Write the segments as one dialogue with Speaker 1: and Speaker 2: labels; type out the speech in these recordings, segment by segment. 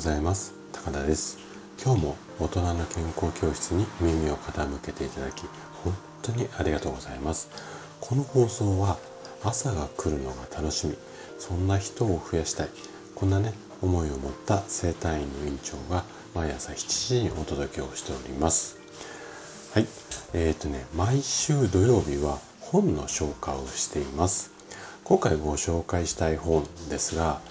Speaker 1: ございます。高田です。今日も大人の健康教室に耳を傾けていただき本当にありがとうございます。この放送は朝が来るのが楽しみそんな人を増やしたいこんなね思いを持った生体院の院長が毎朝7時にお届けをしております。はい。えーとね毎週土曜日は本の紹介をしています。今回ご紹介したい本ですが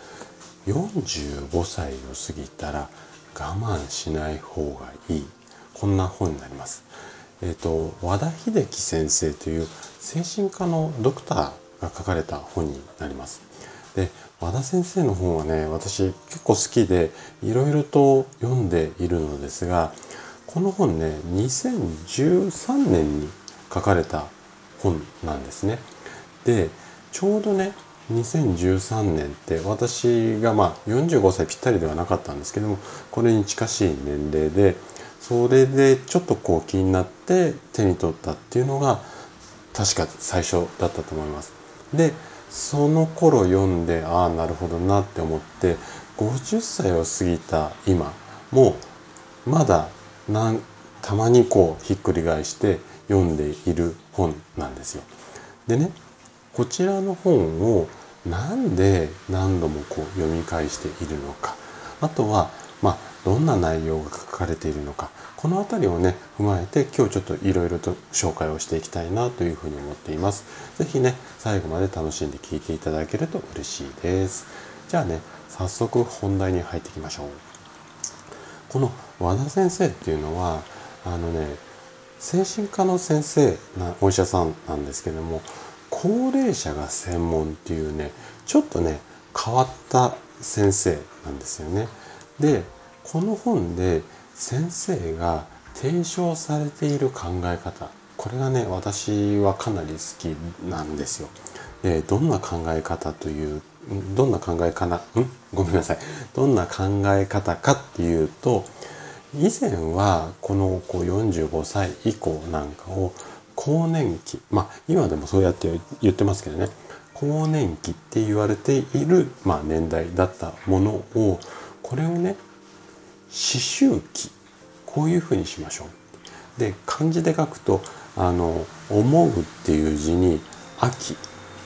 Speaker 1: 45歳を過ぎたら我慢しない方がいいこんな本になります。えっ、ー、と和田秀樹先生という精神科のドクターが書かれた本になります。で和田先生の本はね私結構好きでいろいろと読んでいるのですがこの本ね2013年に書かれた本なんですね。でちょうどね2013年って私がまあ45歳ぴったりではなかったんですけどもこれに近しい年齢でそれでちょっとこう気になって手に取ったっていうのが確か最初だったと思います。でその頃読んでああなるほどなって思って50歳を過ぎた今もまだなんたまにこうひっくり返して読んでいる本なんですよ。でねこちらの本をなんで何度もこう読み返しているのかあとはまあどんな内容が書かれているのかこの辺りをね踏まえて今日ちょっといろいろと紹介をしていきたいなというふうに思っています。是非ね最後まで楽しんで聞いていただけると嬉しいです。じゃあね早速本題に入っていきましょう。この和田先生っていうのはあのね精神科の先生なお医者さんなんですけども高齢者が専門っていうねちょっとね変わった先生なんですよね。でこの本で先生が提唱されている考え方これがね私はかなり好きなんですよ。でどんな考え方というどんな考えかなん？ごめんなさいどんな考え方かっていうと以前はこのこう45歳以降なんかを更年期。まあ今でもそうやって言ってますけどね。更年期って言われている、まあ、年代だったものをこれをね思春期こういうふうにしましょう。で漢字で書くとあの「思う」っていう字に「秋」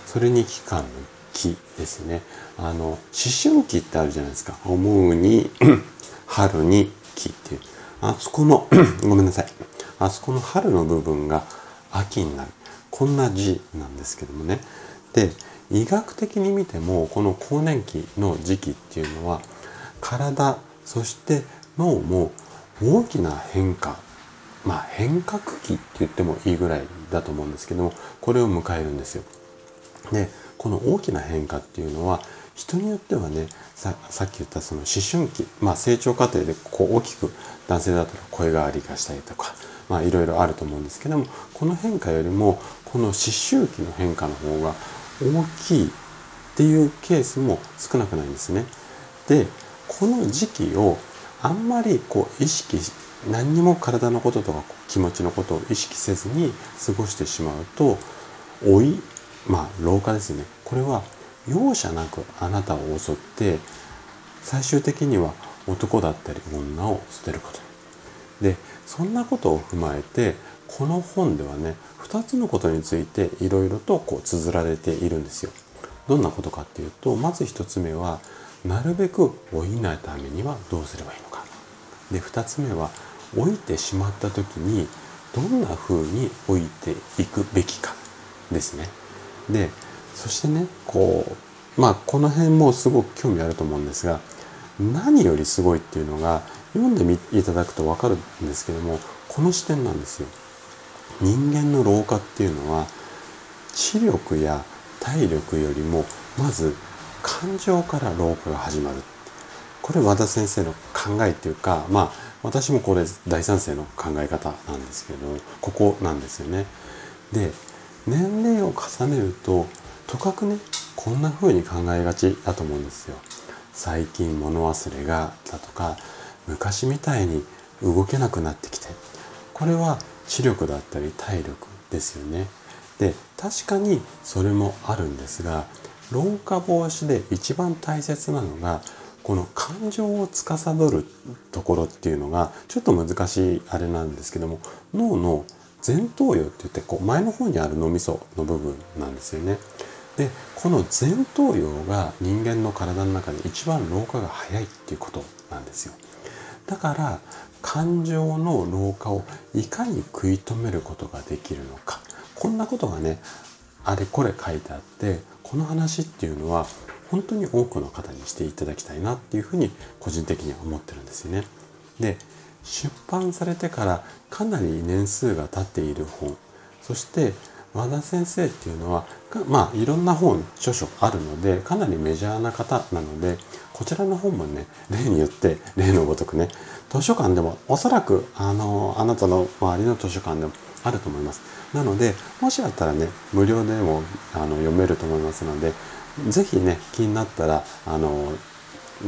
Speaker 1: それに期間の「期」ですね。あの思春期ってあるじゃないですか「思う」に「春」に「期」っていう。あそこの ごめんなさい。あそこの春の部分が「秋になる。こんな字なんですけどもね。で医学的に見てもこの更年期の時期っていうのは体そして脳も大きな変化。まあ変革期って言ってもいいぐらいだと思うんですけどもこれを迎えるんですよ。でこの大きな変化っていうのは人によってはねさっき言ったその思春期、まあ、成長過程でこう大きく男性だったら声変わりがしたりとかまあいろいろあると思うんですけどもこの変化よりもこの思春期の変化の方が大きいっていうケースも少なくないんですね。でこの時期をあんまりこう意識何にも体のこととか気持ちのことを意識せずに過ごしてしまうと老いまあ老化ですねこれは容赦なくあなたを襲って最終的には男だったり女を捨てることでそんなことを踏まえてこの本ではね2つのことについていろいろとこう綴られているんですよ。どんなことかっていうとまず1つ目はなるべく老いないためにはどうすればいいのか。で2つ目は老いてしまった時にどんな風に老いていくべきかですね。でそしてねこうまあこの辺もすごく興味あると思うんですが何よりすごいっていうのが読んでみいただくと分かるんですけどもこの視点なんですよ。人間の老化っていうのは知力や体力よりもまず感情から老化が始まるこれ和田先生の考えっていうかまあ私もこれ大賛成の考え方なんですけどここなんですよね。で年齢を重ねるととかくねこんな風に考えがちだと思うんですよ。最近物忘れがだとか昔みたいに動けなくなってきてこれは視力だったり体力ですよね。で確かにそれもあるんですが老化防止で一番大切なのがこの感情を司るところっていうのがちょっと難しいあれなんですけども脳の前頭葉って言ってこう前の方にある脳みその部分なんですよね。でこの前頭葉が人間の体の中で一番老化が早いっていうことなんですよ。だから感情の老化をいかに食い止めることができるのかこんなことがねあれこれ書いてあってこの話っていうのは本当に多くの方にしていただきたいなっていうふうに個人的には思ってるんですよね。で出版されてからかなり年数が経っている本そして和田先生っていうのはまあいろんな本著書あるのでかなりメジャーな方なのでこちらの本もね例によって例のごとくね図書館でもおそらくあのあなたの周りの図書館でもあると思いますなのでもしあったらね無料でもあの読めると思いますので是非ね気になったらあの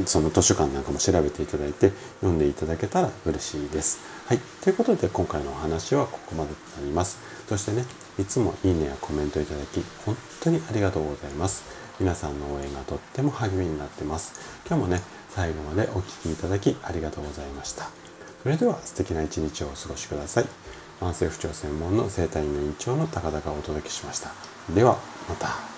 Speaker 1: その図書館なんかも調べていただいて読んでいただけたら嬉しいです。はい。ということで今回のお話はここまでとなります。そしてね、いつもいいねやコメントいただき本当にありがとうございます。皆さんの応援がとっても励みになってます。今日もね、最後までお聴きいただきありがとうございました。それでは素敵な一日をお過ごしください。慢性不調専門の生体院の院長の高田がお届けしました。では、また。